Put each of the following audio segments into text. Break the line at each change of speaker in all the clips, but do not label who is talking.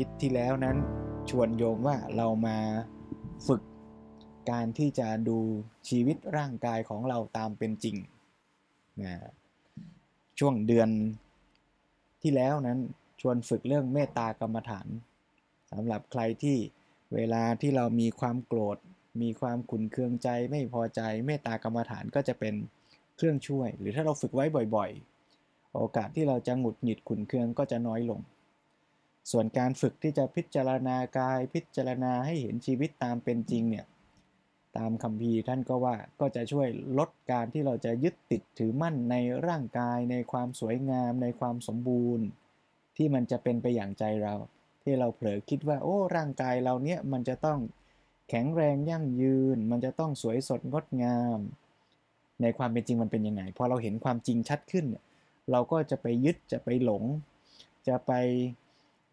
ทิตย์ที่แล้วนั้น ชวนโยมว่าเรามาฝึกการที่จะดูชีวิตร่างกายของเราตามเป็นจริงนะช่วงเดือนที่แล้วนั้นชวนฝึกเรื่องเมตตากรรมฐานสำหรับใครที่เวลาที่เรามีความโกรธ มีความขุนเคืองใจไม่พอใจเมตตากรรมฐานก็จะเป็นเครื่องช่วย หรือถ้าเราฝึกไว้บ่อยๆ โอกาสที่เราจะหงุดหงิดขุนเคืองก็จะน้อยลง ส่วนการฝึกที่จะพิจารณากายพิจารณาให้เห็นชีวิตตามเป็นจริงเนี่ยตามคำพีท่านก็ว่าก็จะช่วยลดการที่เราจะยึดติดถือมั่นในร่างกาย ในความสวยงาม ในความสมบูรณ์ ที่มันจะเป็นไปอย่างใจเรา ที่เราเผลอคิดว่าโอ้ร่างกายเราเนี่ยมันจะต้องแข็งแรงยั่งยืน มันจะต้องสวยสดงดงาม ในความเป็นจริงมันเป็นยังไงพอเราเห็นความจริงชัดขึ้นเนี่ยเราก็จะไปยึดจะไปหลง จะไป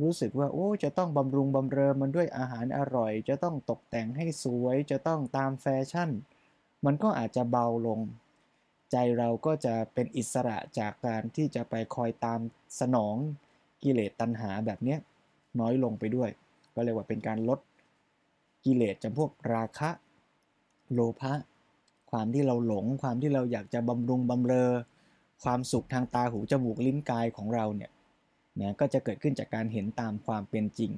รู้สึกว่าโอ้จะต้องบำรุงบำเรอมันด้วยอาหารอร่อย จะต้องตกแต่งให้สวย จะต้องตามแฟชั่น มันก็อาจจะเบาลง ใจเราก็จะเป็นอิสระจากการที่จะไปคอยตามสนองกิเลสตัณหาแบบเนี้ยน้อยลงไปด้วย ก็เรียกว่าเป็นการลดกิเลสจำพวกราคะ โลภะความที่เราหลง ความที่เราอยากจะบำรุงบำเรอ ความสุขทางตาหูจมูกลิ้นกายของเราเนี่ย นะก็จะเกิดขึ้นจากการเห็นตามความเป็นจริง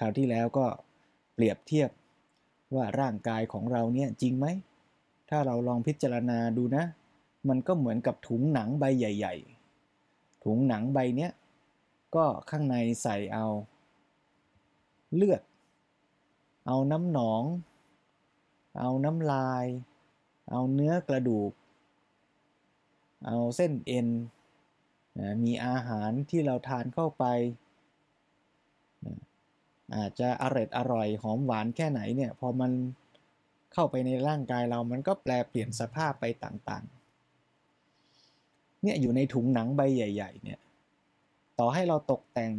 คราวที่แล้วก็เปรียบเทียบว่าร่างกายของเราเนี่ยจริงไหม ถ้าเราลองพิจารณาดูนะ มันก็เหมือนกับถุงหนังใบใหญ่ ๆ ถุงหนังใบเนี้ยก็ข้างในใส่เอา เลือด เอาน้ำหนอง เอาน้ำลาย เอาเนื้อกระดูก เอาเส้นเอ็น นะมีอาหารที่เราทานเข้าไปนะอาจจะอร่อยอร่อยหอมหวานแค่ไหนเนี่ยพอมันเข้าไปในร่างกายเรามันก็แปลเปลี่ยนสภาพไปต่างๆ เนี่ยอยู่ในถุงหนังใบใหญ่ ๆ เนี่ย ต่อให้เราตกแต่ง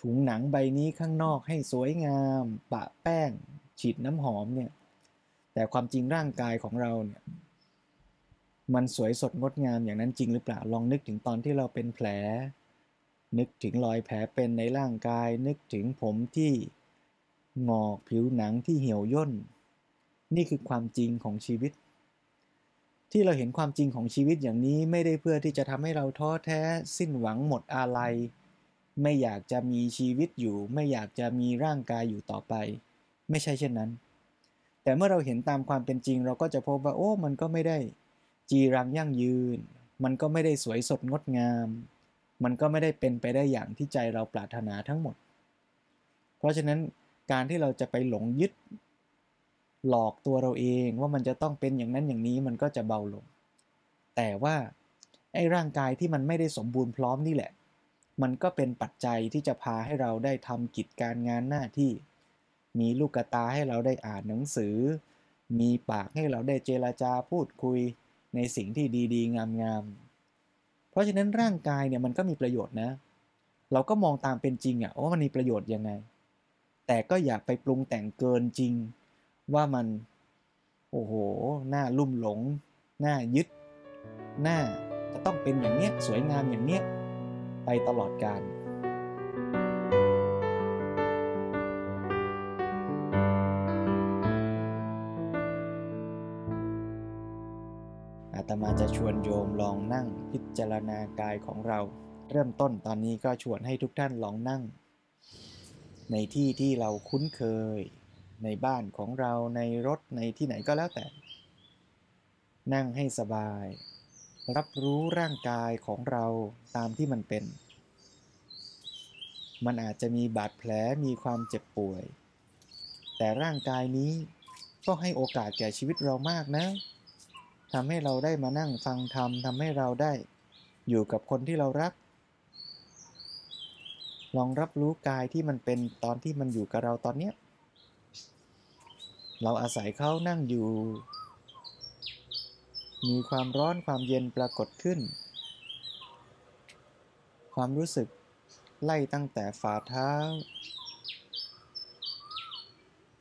ถุงหนังใบนี้ข้างนอกให้สวยงาม ปะแป้ง ฉีดน้ำหอมเนี่ย แต่ความจริงร่างกายของเราเนี่ย มันสวยสดงดงามอย่างนั้นจริงหรือเปล่าลองนึกถึงตอนที่เราเป็นแผล นึกถึงรอยแผลเป็นในร่างกาย นึกถึงผมที่งอกผิวหนังที่เหี่ยวย่น นี่คือความจริงของชีวิต ที่เราเห็นความจริงของชีวิตอย่างนี้ไม่ได้เพื่อที่จะทำให้เราท้อแท้ สิ้นหวังหมดอาลัย ไม่อยากจะมีชีวิตอยู่ ไม่อยากจะมีร่างกายอยู่ต่อไป ไม่ใช่เช่นนั้น แต่เมื่อเราเห็นตามความเป็นจริงเราก็จะพบว่าโอ้มันก็ไม่ได้ จีรังยั่งยืน มันก็ไม่ได้สวยสดงดงาม มันก็ไม่ได้เป็นไปได้อย่างที่ใจเราปรารถนาทั้งหมด เพราะฉะนั้นการที่เราจะไปหลงยึด หลอกตัวเราเองว่ามันจะต้องเป็นอย่างนั้นอย่างนี้มันก็จะเบาลง แต่ว่าไอ้ร่างกายที่มันไม่ได้สมบูรณ์พร้อมนี่แหละ มันก็เป็นปัจจัยที่จะพาให้เราได้ทำกิจการงานหน้าที่ มีลูกตาให้เราได้อ่านหนังสือ มีปากให้เราได้เจรจาพูดคุย ในสิ่งที่ดีๆ งามๆ เพราะฉะนั้นร่างกายเนี่ยมันก็มีประโยชน์นะ เราก็มองตามเป็นจริงอะว่ามันมีประโยชน์ยังไง แต่ก็อย่าไปปรุงแต่งเกินจริง ว่ามันโอ้โหหน้าลุ่มหลง หน้ายึด หน้าจะต้องเป็นอย่างเนี้ยสวยงามอย่างเนี้ยไปตลอดกาล ตมาจะชวนโยมลองนั่งพิจารณากายของเรา เริ่มต้นตอนนี้ก็ชวนให้ทุกท่านลองนั่ง ในที่ที่เราคุ้นเคย ในบ้านของเราในรถในที่ไหนก็แล้วแต่ นั่งให้สบาย รับรู้ร่างกายของเราตามที่มันเป็น มันอาจจะมีบาดแผลมีความเจ็บป่วย แต่ร่างกายนี้ก็ให้โอกาสแก่ชีวิตเรามากนะ ทำให้เราได้มานั่งฟังธรรมทำให้เราได้อยู่กับคนที่เรารัก ลองรับรู้กายที่มันเป็นตอนที่มันอยู่กับเราตอนเนี้ยเราอาศัยเขานั่งอยู่ มีความร้อนความเย็นปรากฏขึ้น ความรู้สึกไล่ตั้งแต่ฝ่าเท้า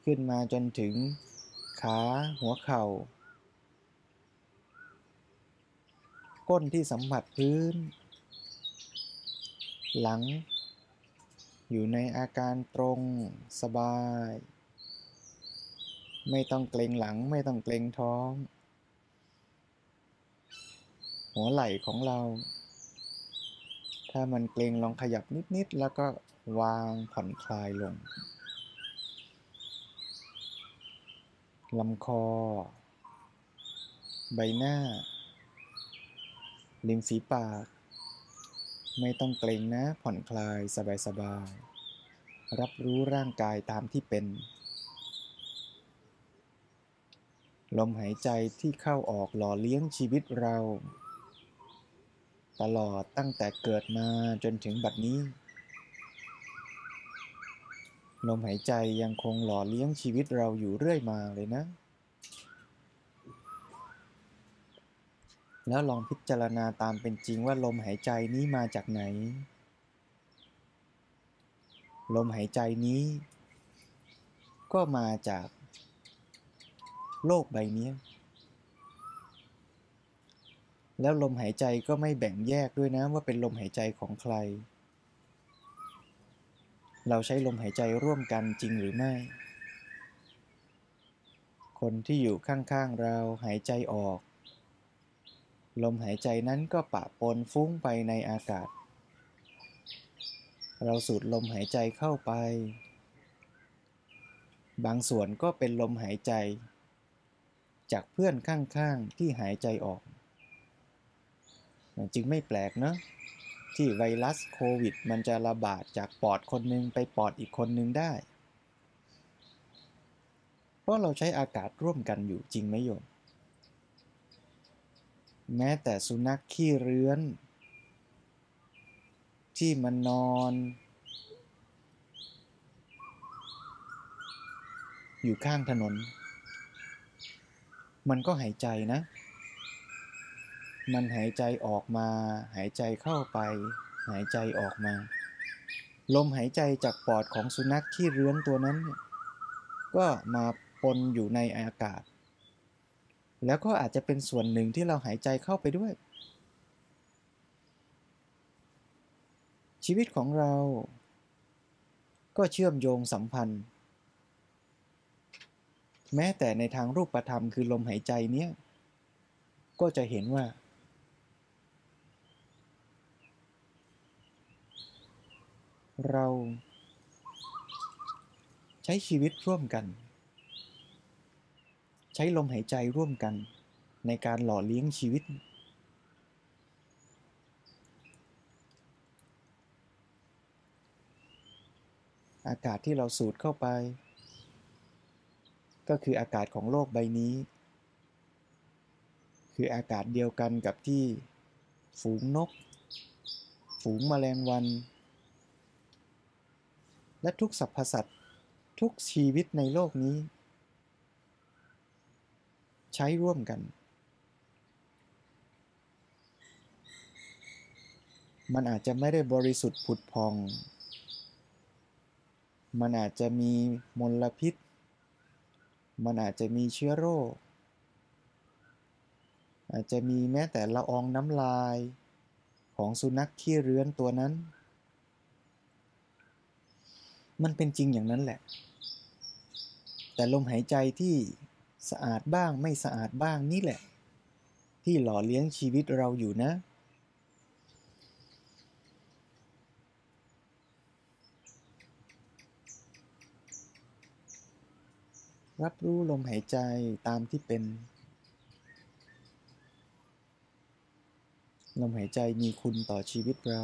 ขึ้นมาจนถึงขาหัวเข่า ก้นที่สัมผัสพื้น หลัง อยู่ในอาการตรงสบาย ไม่ต้องเกรงหลังไม่ต้องเกรงท้อง หัวไหล่ของเรา ถ้ามันเกรงลองขยับนิด ๆ แล้วก็วางผ่อนคลายลงลำคอ ใบหน้า ริมฝีปาก ไม่ต้องเกรงนะ ผ่อนคลายสบายๆ รับรู้ร่างกายตามที่เป็น ลมหายใจที่เข้าออกหล่อเลี้ยงชีวิตเรา ตลอดตั้งแต่เกิดมาจนถึงบัดนี้ ลมหายใจยังคงหล่อเลี้ยงชีวิตเราอยู่เรื่อยมาเลยนะ แล้วลองพิจารณาตามเป็นจริงว่าลมหายใจนี้มาจากไหน ลมหายใจนี้ ก็มาจากโลกใบนี้ แล้วลมหายใจก็ไม่แบ่งแยกด้วยนะว่าเป็นลมหายใจของใคร เราใช้ลมหายใจร่วมกันจริงหรือไม่ คนที่อยู่ข้างๆเราหายใจออก ลมหายใจนั้นก็ปะปนฟุ้งไปในอากาศ เราสูดลมหายใจเข้าไป บางส่วนก็เป็นลมหายใจ จากเพื่อนข้างๆที่หายใจออก จึงไม่แปลกเนะที่ไวรัสโควิด มันจะระบาดจากปอดคนหนึ่งไปปอดอีกคนหนึ่งได้ เพราะเราใช้อากาศร่วมกันอยู่จริงไหมโยม แม้แต่สุนัขขี้เรื้อน ที่มันนอน อยู่ข้างถนน มันก็หายใจนะ มันหายใจออกมา หายใจเข้าไป หายใจออกมา ลมหายใจจากปอดของสุนัขที่เรื้อนตัวนั้น ก็มาปนอยู่ในอากาศ แล้วก็อาจจะเป็นส่วนหนึ่งที่เราหายใจเข้าไปด้วย ชีวิตของเรา ก็เชื่อมโยงสัมพันธ์ แม้แต่ในทางรูปธรรมคือลมหายใจเนี้ยก็จะเห็นว่า เราใช้ชีวิตร่วมกัน ใช้ลมหายใจร่วมกันในการหล่อเลี้ยงชีวิต อากาศที่เราสูดเข้าไป ก็คืออากาศของโลกใบนี้ คืออากาศเดียวกันกับที่ฝูงนก ฝูงแมลงวัน และทุกสรรพสัตว์ทุกชีวิตในโลกนี้ ใช้ร่วมกัน มันอาจจะไม่ได้บริสุทธิ์ผุดพอง มันอาจจะมีมลพิษ มันอาจจะมีเชื้อโรค อาจจะมีแม้แต่ละอองน้ำลายของสุนัขขี้เรื้อนตัวนั้น มันเป็นจริงอย่างนั้นแหละ แต่ลมหายใจที่ สะอาดบ้างไม่สะอาดบ้างนี่แหละ ที่หล่อเลี้ยงชีวิตเราอยู่นะ รับรู้ลมหายใจตามที่เป็น ลมหายใจมีคุณต่อชีวิตเรา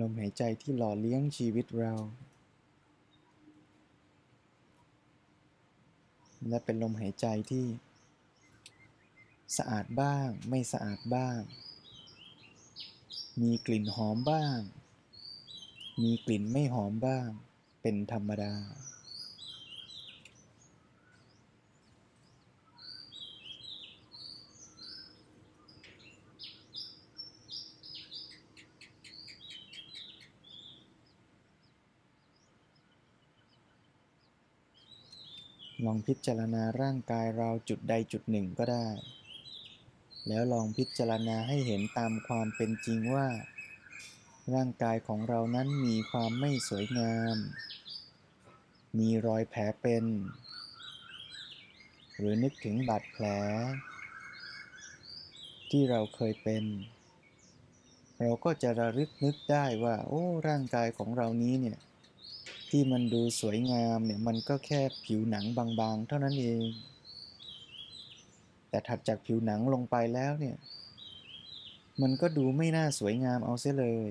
ลมหายใจที่หล่อเลี้ยงชีวิตเรา และเป็นลมหายใจที่ สะอาดบ้าง ไม่สะอาดบ้าง มีกลิ่นหอมบ้าง มีกลิ่นไม่หอมบ้าง เป็นธรรมดา ลองพิจารณาร่างกายเราจุดใดจุดหนึ่งก็ได้ แล้วลองพิจารณาให้เห็นตามความเป็นจริงว่า ร่างกายของเรานั้นมีความไม่สวยงาม มีรอยแผลเป็น หรือนึกถึงบาดแผล ที่เราเคยเป็น เราก็จะระลึกนึกได้ว่า โอ้ ร่างกายของเรานี้เนี่ย ที่มันดูสวยงามเนี่ยมันก็แค่ผิวหนังบางๆ เท่านั้นเอง แต่ถัดจากผิวหนังลงไปแล้วเนี่ย มันก็ดูไม่น่าสวยงามเอาเสียเลย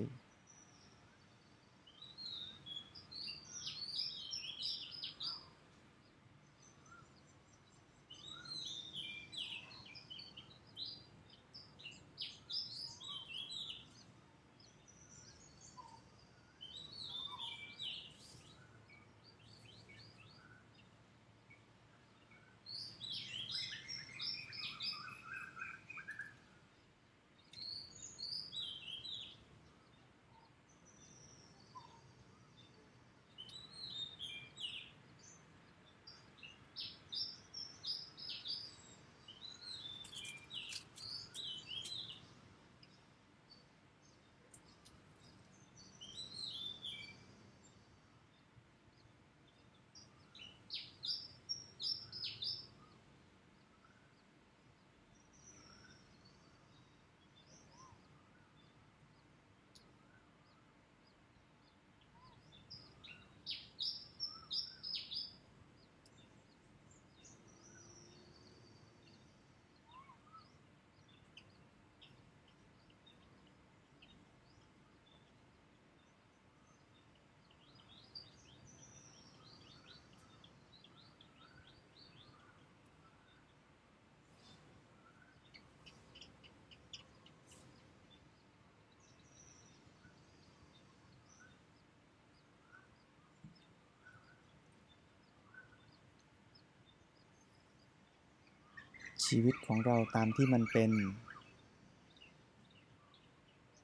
ชีวิตของเราตามที่มันเป็น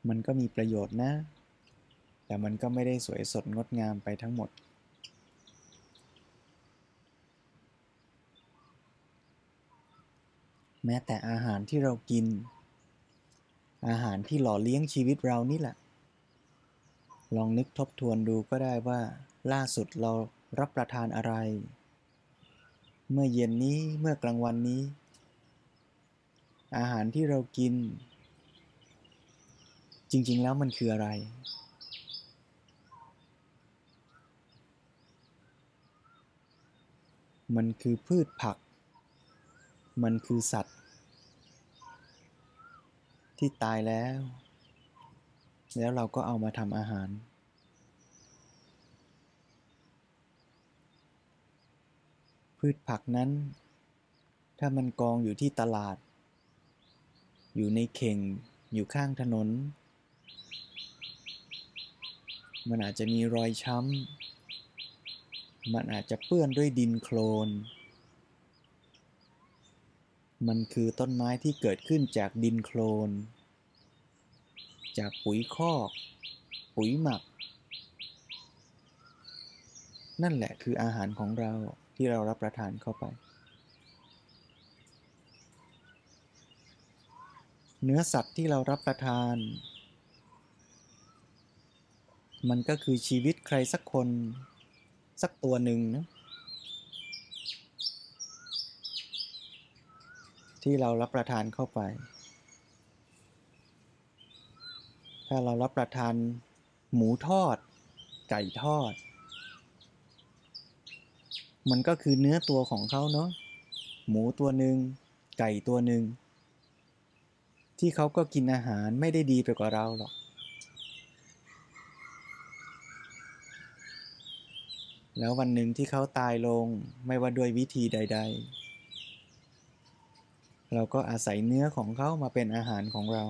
มันก็มีประโยชน์นะ แต่มันก็ไม่ได้สวยสดงดงามไปทั้งหมด แม้แต่อาหารที่เรากิน อาหารที่หล่อเลี้ยงชีวิตเรานี่แหละ ลองนึกทบทวนดูก็ได้ว่า ล่าสุดเรารับประทานอะไร เมื่อเย็นนี้เมื่อกลางวันนี้ อาหารที่เรากิน จริง ๆ แล้วมันคืออะไร มันคือพืชผัก มันคือสัตว์ ที่ตายแล้ว แล้วเราก็เอามาทำอาหารพืชผักนั้น ถ้ามันกองอยู่ที่ตลาด อยู่ในเข่ง อยู่ข้างถนน มันอาจจะมีรอยช้ำ มันอาจจะเปื้อนด้วยดินโคลน มันคือต้นไม้ที่เกิดขึ้นจากดินโคลน จากปุ๋ยคอก ปุ๋ยหมัก นั่นแหละคืออาหารของเราที่เรารับประทานเข้าไป เนื้อสัตว์ที่เรารับประทาน มันก็คือชีวิตใครสักคน สักตัวหนึ่งนะที่เรารับประทานเข้าไป ถ้าเรารับประทานหมูทอด ไก่ทอด มันก็คือเนื้อตัวของเขาเนาะ หมูตัวหนึ่ง ไก่ตัวหนึ่ง ที่เขาก็กินอาหารไม่ได้ดีไปกว่าเราหรอก แล้ววันหนึ่งที่เขาตายลงไม่ว่าด้วยวิธีใด ๆ เราก็อาศัยเนื้อของเขามาเป็นอาหารของเรา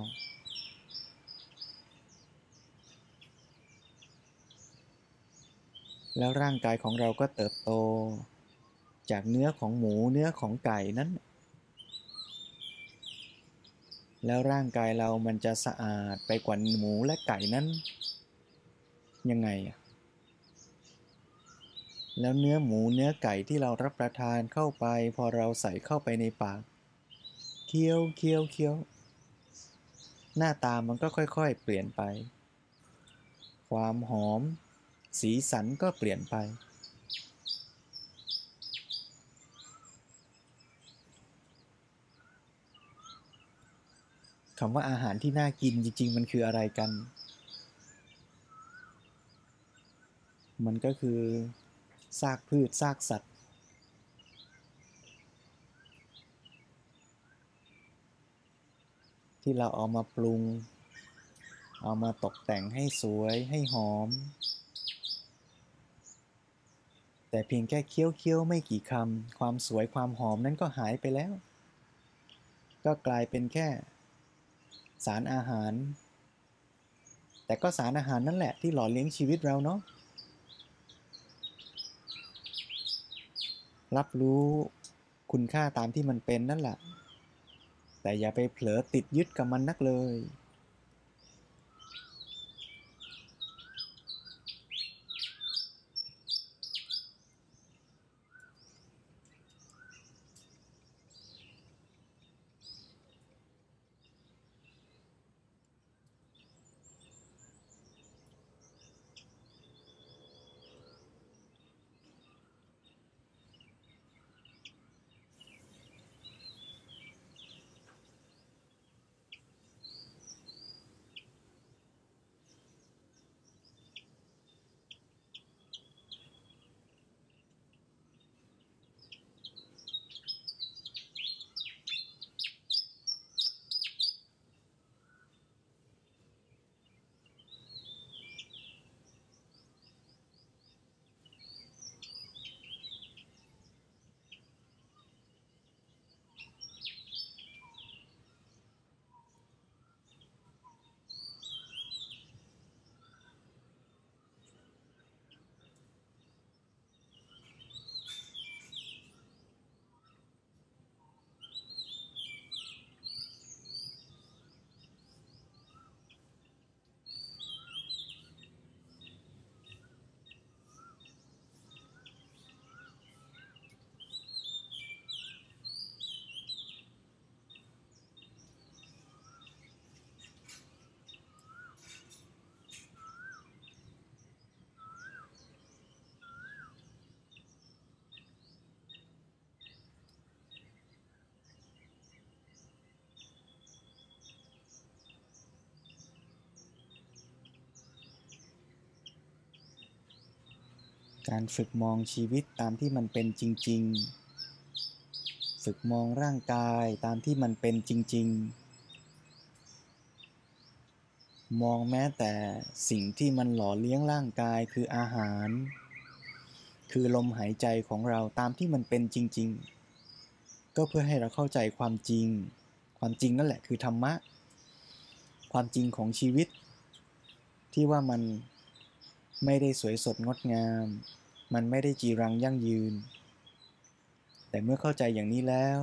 แล้วร่างกายของเราก็เติบโต จากเนื้อของหมูเนื้อของไก่นั้น แล้วร่างกายเรามันจะสะอาดไปกว่าหมูและไก่นั้น ยังไง แล้วเนื้อหมูเนื้อไก่ที่เรารับประทานเข้าไป พอเราใส่เข้าไปในปาก เคี้ยวเคี้ยวเคี้ยว หน้าตามันก็ค่อยๆ เปลี่ยนไป ความหอม สีสันก็เปลี่ยนไป คำว่าอาหารที่น่ากินจริง ๆ มันคืออะไรกัน มันก็คือซากพืชซากสัตว์ ที่เราเอามาปรุง เอามาตกแต่งให้สวยให้หอม แต่เพียงแค่เคี้ยวเคี้ยวไม่กี่คำความสวยความหอมนั้นก็หายไปแล้ว ก็กลายเป็นแค่ สารอาหาร แต่ก็สารอาหารนั่นแหละที่หล่อเลี้ยงชีวิตเราเนาะรับรู้คุณค่าตามที่มันเป็นนั่นแหละ แต่อย่าไปเผลอติดยึดกับมันนักเลย การฝึกมองชีวิตตามที่มันเป็นจริง ๆ ฝึกมองร่างกายตามที่มันเป็นจริง ๆ มองแม้แต่สิ่งที่มันหล่อเลี้ยงร่างกายคืออาหาร คือลมหายใจของเราตามที่มันเป็นจริง ๆ ก็เพื่อให้เราเข้าใจความจริง ความจริงนั่นแหละคือธรรมะ ความจริงของชีวิต ที่ว่ามัน ไม่ได้สวยสดงดงาม มันไม่ได้จีรังยั่งยืน แต่เมื่อเข้าใจอย่างนี้แล้ว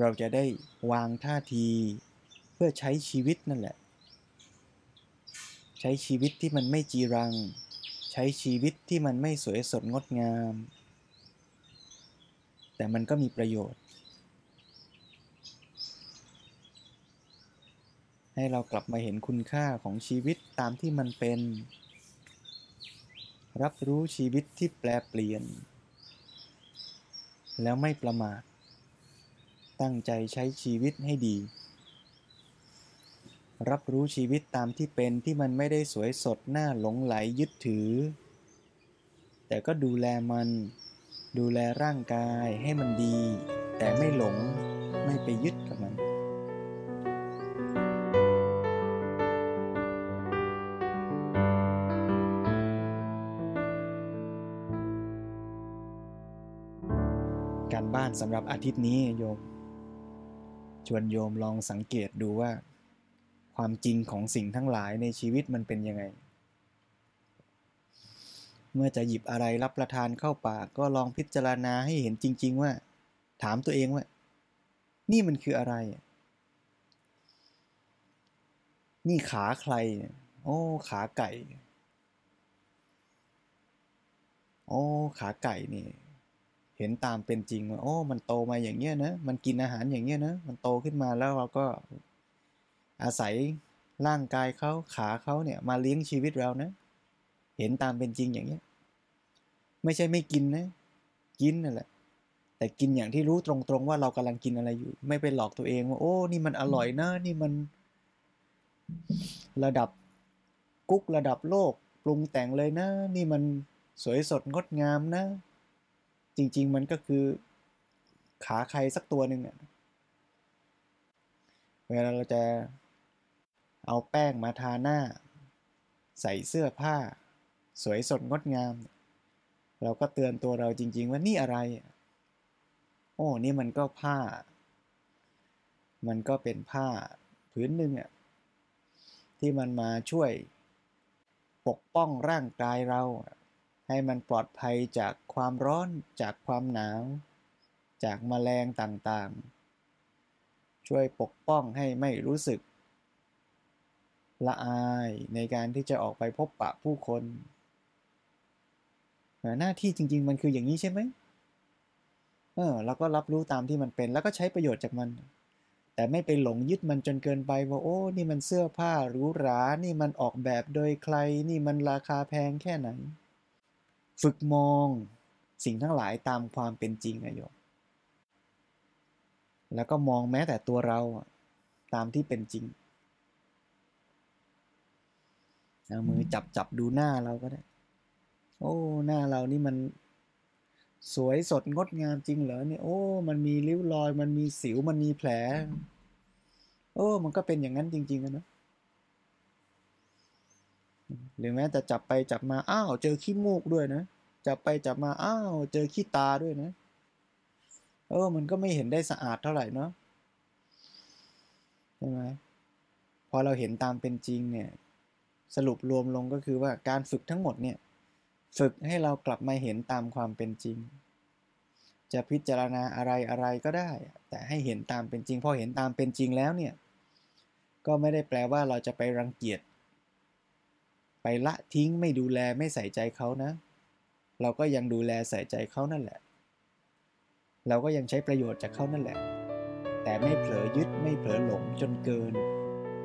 เราจะได้วางท่าที เพื่อใช้ชีวิตนั่นแหละ ใช้ชีวิตที่มันไม่จีรัง ใช้ชีวิตที่มันไม่สวยสดงดงาม แต่มันก็มีประโยชน์ ให้เรากลับมาเห็นคุณค่าของชีวิตตามที่มันเป็น รับรู้ชีวิตที่แปลเปลี่ยน แล้วไม่ประมาท ตั้งใจใช้ชีวิตให้ดี รับรู้ชีวิตตามที่เป็นที่มันไม่ได้สวยสดหน้าหลงไหลยึดถือ แต่ก็ดูแลมัน ดูแลร่างกายให้มันดี แต่ไม่หลงไม่ไปยึด บ้านสำหรับอาทิตย์นี้โยม ชวนโยมลองสังเกตดูว่า ความจริงของสิ่งทั้งหลายในชีวิตมันเป็นยังไง เมื่อจะหยิบอะไรรับประทานเข้าปากก็ลองพิจารณาให้เห็นจริง ๆ ว่า ถามตัวเองว่า นี่มันคืออะไร นี่ขาใคร โอ้ ขาไก่ โอ้ ขาไก่นี่ เห็นตามเป็นจริงว่าโอ้มันโตมาอย่างเงี้ยนะมันกินอาหารอย่างเงี้ยนะมันโตขึ้นมาแล้วเราก็อาศัยร่างกายเขาขาเขาเนี่ยมาเลี้ยงชีวิตเรานะ เห็นตามเป็นจริงอย่างเงี้ยไม่ใช่ไม่กินนะ กินนั่นแหละ แต่กินอย่างที่รู้ตรงๆว่าเรากำลังกินอะไรอยู่ ไม่ไปหลอกตัวเองว่าโอ้นี่มันอร่อยนะนี่มัน ระดับกุ๊กระดับโลก ปรุงแต่งเลยนะ นี่มันสวยสดงดงามนะ จริง ๆ มันก็คือขาใครสักตัวหนึ่งอะเวลาเราจะเอาแป้งมาทาหน้า ใส่เสื้อผ้า สวยสดงดงาม เราก็เตือนตัวเราจริง ๆ ว่านี่อะไร โอ้ นี่มันก็ผ้า มันก็เป็นผ้าพื้นหนึ่งอะที่มันมาช่วย ปกป้องร่างกายเรา ให้มันปลอดภัยจากความร้อน จากความหนาว จากแมลงต่างๆ ช่วยปกป้องให้ไม่รู้สึก ละอายในการที่จะออกไปพบปะผู้คน หน้าที่จริง ๆ มันคืออย่างนี้ใช่ไหมเออเราก็รับรู้ตามที่มันเป็น แล้วก็ใช้ประโยชน์จากมัน แต่ไม่ไปหลงยึดมันจนเกินไปว่าโอ้นี่มันเสื้อผ้าหรูหรา นี่มันออกแบบโดยใคร นี่มันราคาแพงแค่ไหน ฝึกมองสิ่งทั้งหลายตามความเป็นจริงอะโยมแล้วก็มองแม้แต่ตัวเราตามที่เป็นจริงเอามือจับจับดูหน้าเราก็ได้ โอ้ หน้าเรานี่มันสวยสดงดงามจริงเหรอเนี่ยโอ้ มันมีริ้วรอย มันมีสิวมันมีแผล โอ้ มันก็เป็นอย่างนั้นจริงๆนะ หรือแม้แต่จับไปจับมาอ้าวเจอขี้มูกด้วยนะ จับไปจับมาอ้าวเจอขี้ตาด้วยนะ เออ มันก็ไม่เห็นได้สะอาดเท่าไหร่เนาะใช่ไหมพอเราเห็นตามเป็นจริงเนี่ย สรุปรวมลงก็คือว่าการฝึกทั้งหมดเนี่ย ฝึกให้เรากลับมาเห็นตามความเป็นจริง จะพิจารณาอะไรอะไรก็ได้ แต่ให้เห็นตามเป็นจริง พอเห็นตามเป็นจริงแล้วเนี่ย ก็ไม่ได้แปลว่าเราจะไปรังเกียจ ไปละทิ้งไม่ดูแลไม่ใส่ใจเขานะ เราก็ยังดูแลใส่ใจเขานั่นแหละ เราก็ยังใช้ประโยชน์จากเขานั่นแหละ แต่ไม่เผลอยึดไม่เผลอหลงจนเกิน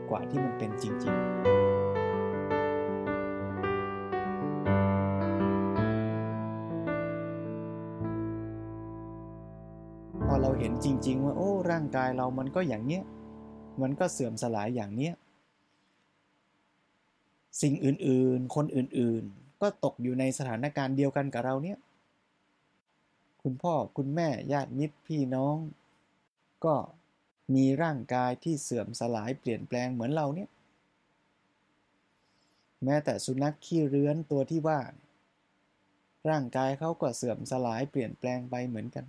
กว่าที่มันเป็นจริงๆเห็นจริง ๆ ว่าโอ้ร่างกายเรามันก็อย่างเนี้ย มันก็เสื่อมสลายอย่างเนี้ย สิ่งอื่นๆ คนอื่นๆ ก็ตกอยู่ในสถานการณ์เดียวกันกับเราเนี่ย คุณพ่อคุณแม่ญาติมิตรพี่น้อง ก็มีร่างกายที่เสื่อมสลายเปลี่ยนแปลงเหมือนเราเนี่ย แม้แต่สุนัขขี้เรื้อนตัวที่ว่า ร่างกายเขาก็เสื่อมสลายเปลี่ยนแปลงไปเหมือนกัน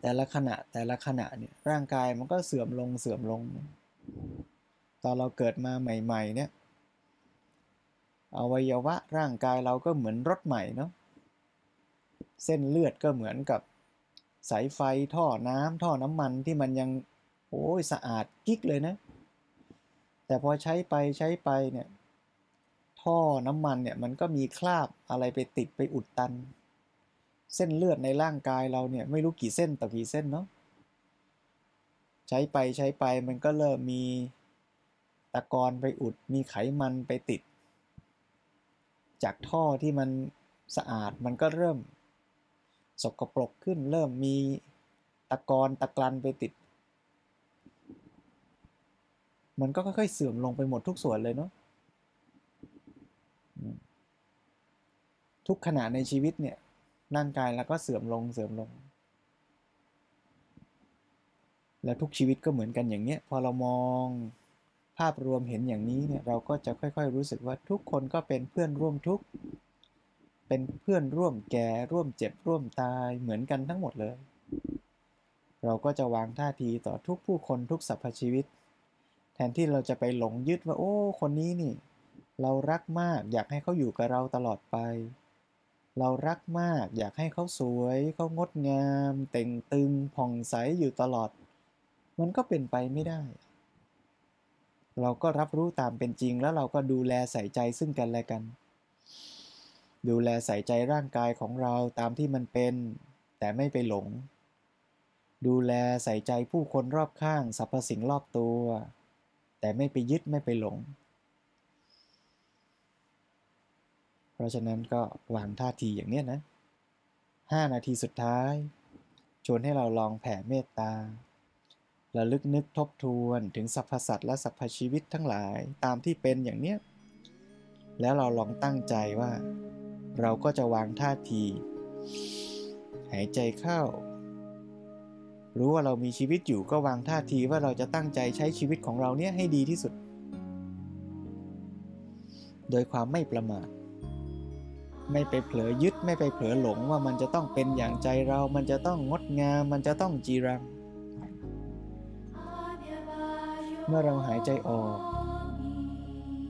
แต่ละขณะแต่ละขณะเนี่ยร่างกายมันก็เสื่อมลงเสื่อมลง ตอนเราเกิดมาใหม่ๆเนี่ยอวัยวะร่างกายเราก็เหมือนรถใหม่เนาะเส้นเลือดก็เหมือนกับสายไฟท่อน้ำท่อน้ำมันที่มันยังโอ้ยสะอาดกิ๊กเลยนะ แต่พอใช้ไปใช้ไปเนี่ยท่อน้ำมันเนี่ยมันก็มีคราบอะไรไปติดไปอุดตัน เส้นเลือดในร่างกายเราเนี่ยไม่รู้กี่เส้นต่อกี่เส้นเนาะใช้ไปใช้ไปมันก็เริ่มมี ตะกอนไปอุดมีไขมันไปติด จากท่อที่มันสะอาดมันก็เริ่ม สกปรกขึ้นเริ่มมีตะกอนตะกรันไปติด มันก็ค่อยๆเสื่อมลงไปหมดทุกส่วนเลยเนาะทุกขณะในชีวิตเนี่ยร่างกายแล้วก็เสื่อมลงเสื่อมลง แล้วทุกชีวิตก็เหมือนกันอย่างเนี้ย พอเรามอง ภาพรวมเห็นอย่างนี้เนี่ยเราก็จะค่อยๆ รู้สึกว่าทุกคนก็เป็นเพื่อนร่วมทุกข์เป็นเพื่อนร่วมแก่ร่วมเจ็บร่วมตายเหมือนกันทั้งหมดเลย เราก็จะวางท่าทีต่อทุกผู้คนทุกสรรพชีวิต แทนที่เราจะไปหลงยึดว่าโอ้ คนนี้นี่ เรารักมากอยากให้เขาอยู่กับเราตลอดไป เรารักมากอยากให้เขาสวยเขางดงามเต่งตึงผ่องใสอยู่ตลอด มันก็เป็นไปไม่ได้ เราก็รับรู้ตามเป็นจริง แล้วเราก็ดูแลใส่ใจซึ่งกันและกัน ดูแลใส่ใจร่างกายของเราตามที่มันเป็น แต่ไม่ไปหลง ดูแลใส่ใจผู้คนรอบข้างสรรพสิ่งรอบตัว แต่ไม่ไปยึดไม่ไปหลง เพราะฉะนั้นก็วางท่าทีอย่างเนี้ยนะห้านาทีสุดท้าย ชวนให้เราลองแผ่เมตตา ระลึกนึกทบทวนถึงสรรพสัตว์และสรรพชีวิตทั้งหลายตามที่เป็นอย่างเนี้ย แล้วเราลองตั้งใจว่า เราก็จะวางท่าที หายใจเข้า รู้ว่าเรามีชีวิตอยู่ก็วางท่าทีว่าเราจะตั้งใจใช้ชีวิตของเราเนี่ยให้ดีที่สุด โดยความไม่ประมาทไม่ไปเผลอยึดไม่ไปเผลอหลงว่ามันจะต้องเป็นอย่างใจเรา มันจะต้องงดงาม มันจะต้องจีรัง เมื่อเราหายใจออก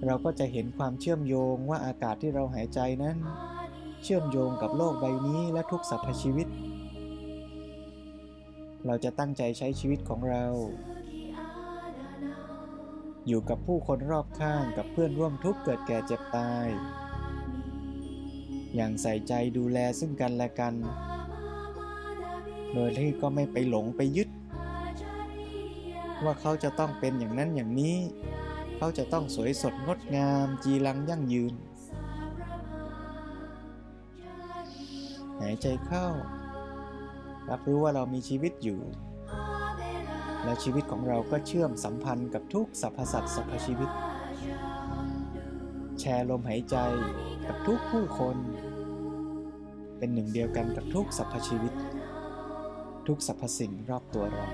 เราก็จะเห็นความเชื่อมโยงว่าอากาศที่เราหายใจนั้น เชื่อมโยงกับโลกใบนี้และทุกสรรพชีวิต เราจะตั้งใจใช้ชีวิตของเรา อยู่กับผู้คนรอบข้างกับเพื่อนร่วมทุกข์เกิดแก่เจ็บตาย อย่างใส่ใจดูแลซึ่งกันและกัน โดยที่ก็ไม่ไปหลงไปยึด ว่าเขาจะต้องเป็นอย่างนั้นอย่างนี้ เขาจะต้องสวยสดงดงาม จีรังยั่งยืน หายใจเข้า รับรู้ว่าเรามีชีวิตอยู่ และชีวิตของเราก็เชื่อมสัมพันธ์กับทุกสรรพสัตว์สรรพชีวิต แชร์ลมหายใจกับทุกผู้คน เป็นหนึ่งเดียวกันกับทุกสรรพชีวิต ทุกสรรพสิ่งรอบตัวเรา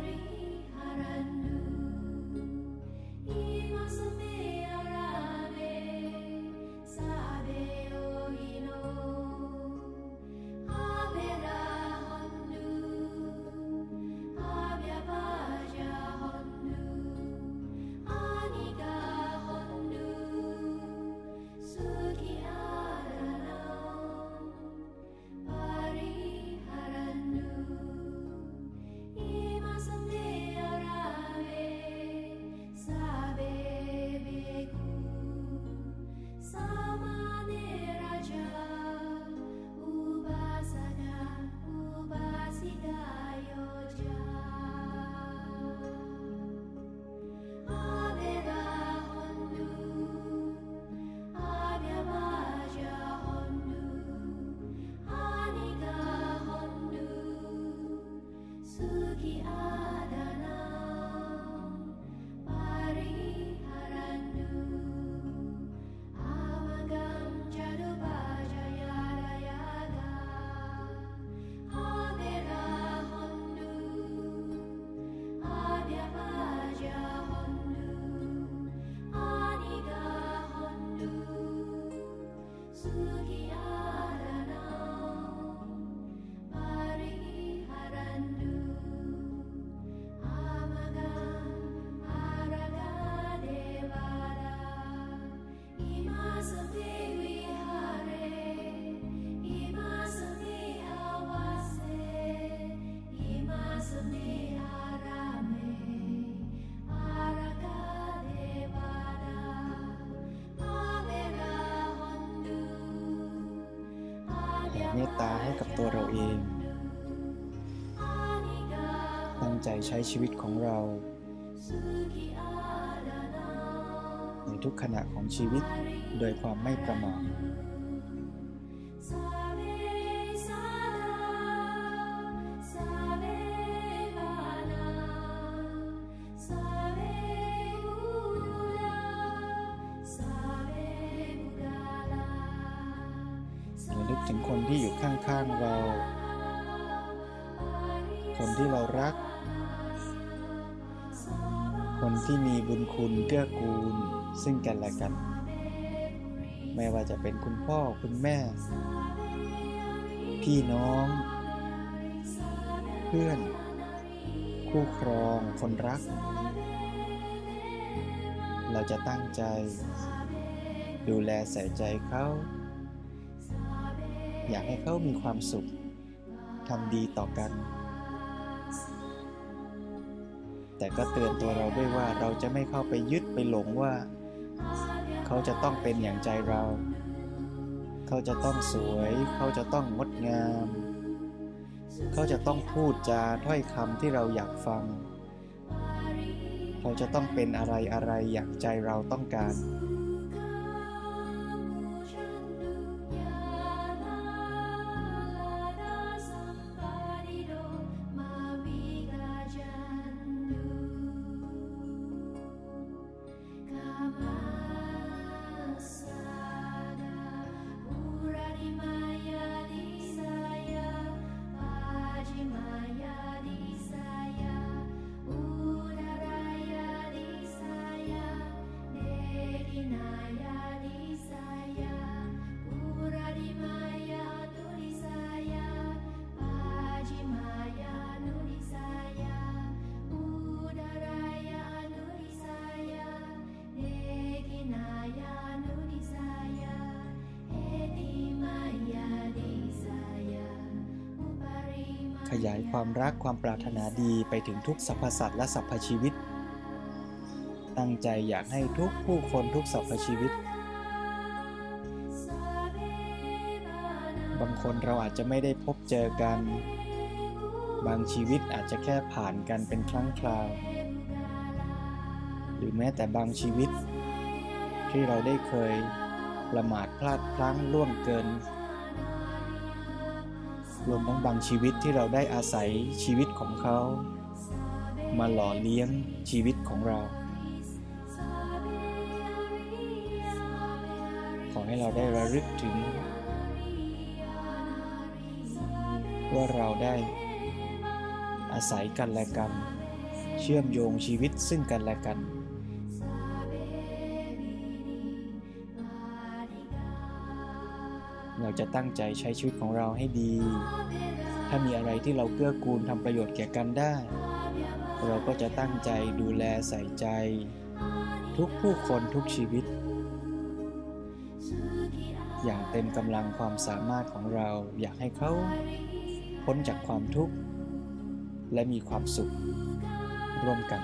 เมตตาให้กับตัวเราเอง ตั้งใจใช้ชีวิตของเรา ในทุกขณะของชีวิตโดยความไม่ประมาท จะเป็นคุณพ่อคุณแม่ พี่น้อง เพื่อน คู่ครองคนรัก เราจะตั้งใจ ดูแลใส่ใจเขา อยากให้เขามีความสุขทำดีต่อกัน แต่ก็เตือนตัวเราด้วยว่าเราจะไม่เข้าไปยึดไปหลงว่า เขาจะต้องเป็นอย่างใจเรา เขาจะต้องสวย เขาจะต้องงดงาม เขาจะต้องพูดจาถ้อยคำที่เราอยากฟัง เขาจะต้องเป็นอะไรอะไรอย่างใจเราต้องการ ขยายความรักความปรารถนาดีไปถึงทุกสรรพสัตว์และสรรพชีวิต ตั้งใจอยากให้ทุกผู้คนทุกสรรพชีวิต บางคนเราอาจจะไม่ได้พบเจอกัน บางชีวิตอาจจะแค่ผ่านกันเป็นครั้งคราว หรือแม้แต่บางชีวิต ที่เราได้เคยประมาทพลาดพลั้งล่วงเกิน รวมทั้งบางชีวิตที่เราได้อาศัยชีวิตของเขา มาหล่อเลี้ยงชีวิตของเรา ขอให้เราได้ระลึกถึง ว่าเราได้อาศัยกันและกัน เชื่อมโยงชีวิตซึ่งกันและกัน เราจะตั้งใจใช้ชีวิตของเราให้ดี ถ้ามีอะไรที่เราเกื้อกูลทำประโยชน์แก่กันได้ เราก็จะตั้งใจดูแลใส่ใจ ทุกผู้คนทุกชีวิต อย่างเต็มกำลังความสามารถของเราอยากให้เขาพ้นจากความทุกข์ และมีความสุขร่วมกัน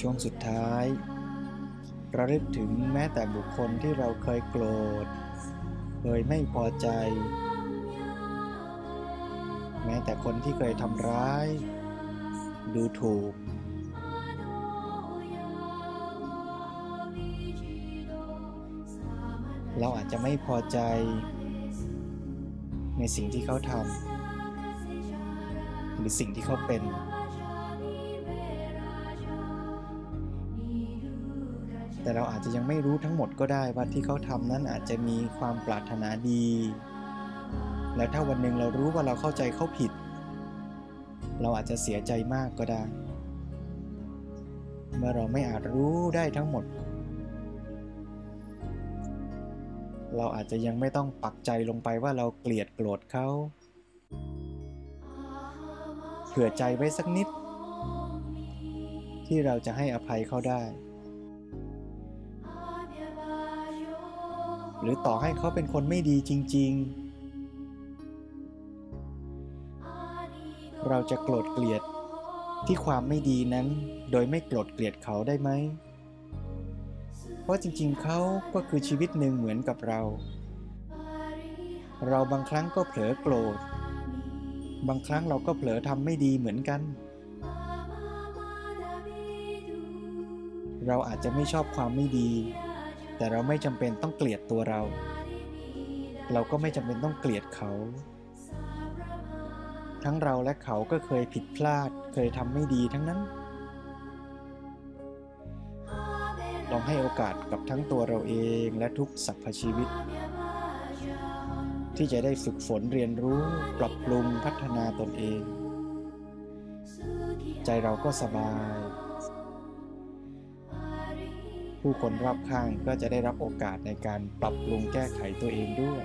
ช่วงสุดท้าย ระลึกถึงแม้แต่บุคคลที่เราเคยโกรธ เคยไม่พอใจ แม้แต่คนที่เคยทำร้าย ดูถูก เราอาจจะไม่พอใจ ในสิ่งที่เขาทำหรือสิ่งที่เขาเป็น แต่เราอาจจะยังไม่รู้ทั้งหมดก็ได้ว่าที่เขาทำนั้นอาจจะมีความปรารถนาดี แล้วถ้าวันหนึ่งเรารู้ว่าเราเข้าใจเขาผิด เราอาจจะเสียใจมากก็ได้ เมื่อเราไม่อาจรู้ได้ทั้งหมด เราอาจจะยังไม่ต้องปักใจลงไปว่าเราเกลียดโกรธเขาเผื่อใจไว้สักนิด ที่เราจะให้อภัยเขาได้ หรือต่อให้เขาเป็นคนไม่ดีจริง ๆ เราจะโกรธเกลียดที่ความไม่ดีนั้น โดยไม่โกรธเกลียดเขาได้ไหม เพราะจริงๆ เขาก็คือชีวิตหนึ่งเหมือนกับเรา เราบางครั้งก็เผลอโกรธ บางครั้งเราก็เผลอทำไม่ดีเหมือนกัน เราอาจจะไม่ชอบความไม่ดี แต่เราไม่จำเป็นต้องเกลียดตัวเรา เราก็ไม่จำเป็นต้องเกลียดเขา ทั้งเราและเขาก็เคยผิดพลาด เคยทำไม่ดีทั้งนั้น ลองให้โอกาสกับทั้งตัวเราเองและทุกสรรพชีวิต ที่จะได้ฝึกฝนเรียนรู้ ปรับปรุงพัฒนาตนเอง ใจเราก็สบาย ผู้คนรอบข้างก็จะได้รับโอกาสในการปรับปรุงแก้ไขตัวเองด้วย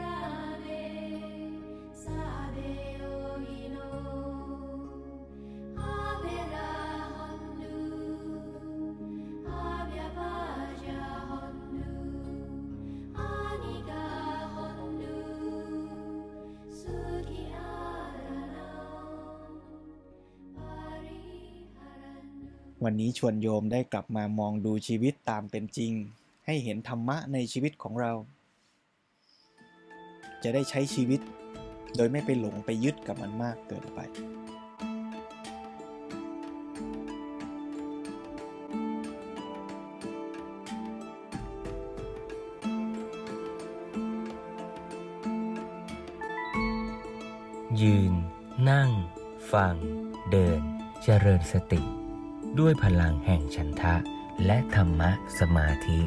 วันนี้ชวนโยมได้กลับมามองดูชีวิตตามเป็นจริง ให้เห็นธรรมะในชีวิตของเรา จะได้ใช้ชีวิต โดยไม่ไปหลงไปยึดกับมันมากเกินไป
ยืน นั่ง ฟัง เดิน เจริญสติ ด้วยพลังแห่งฉันทะ และธรรมะสมาธิ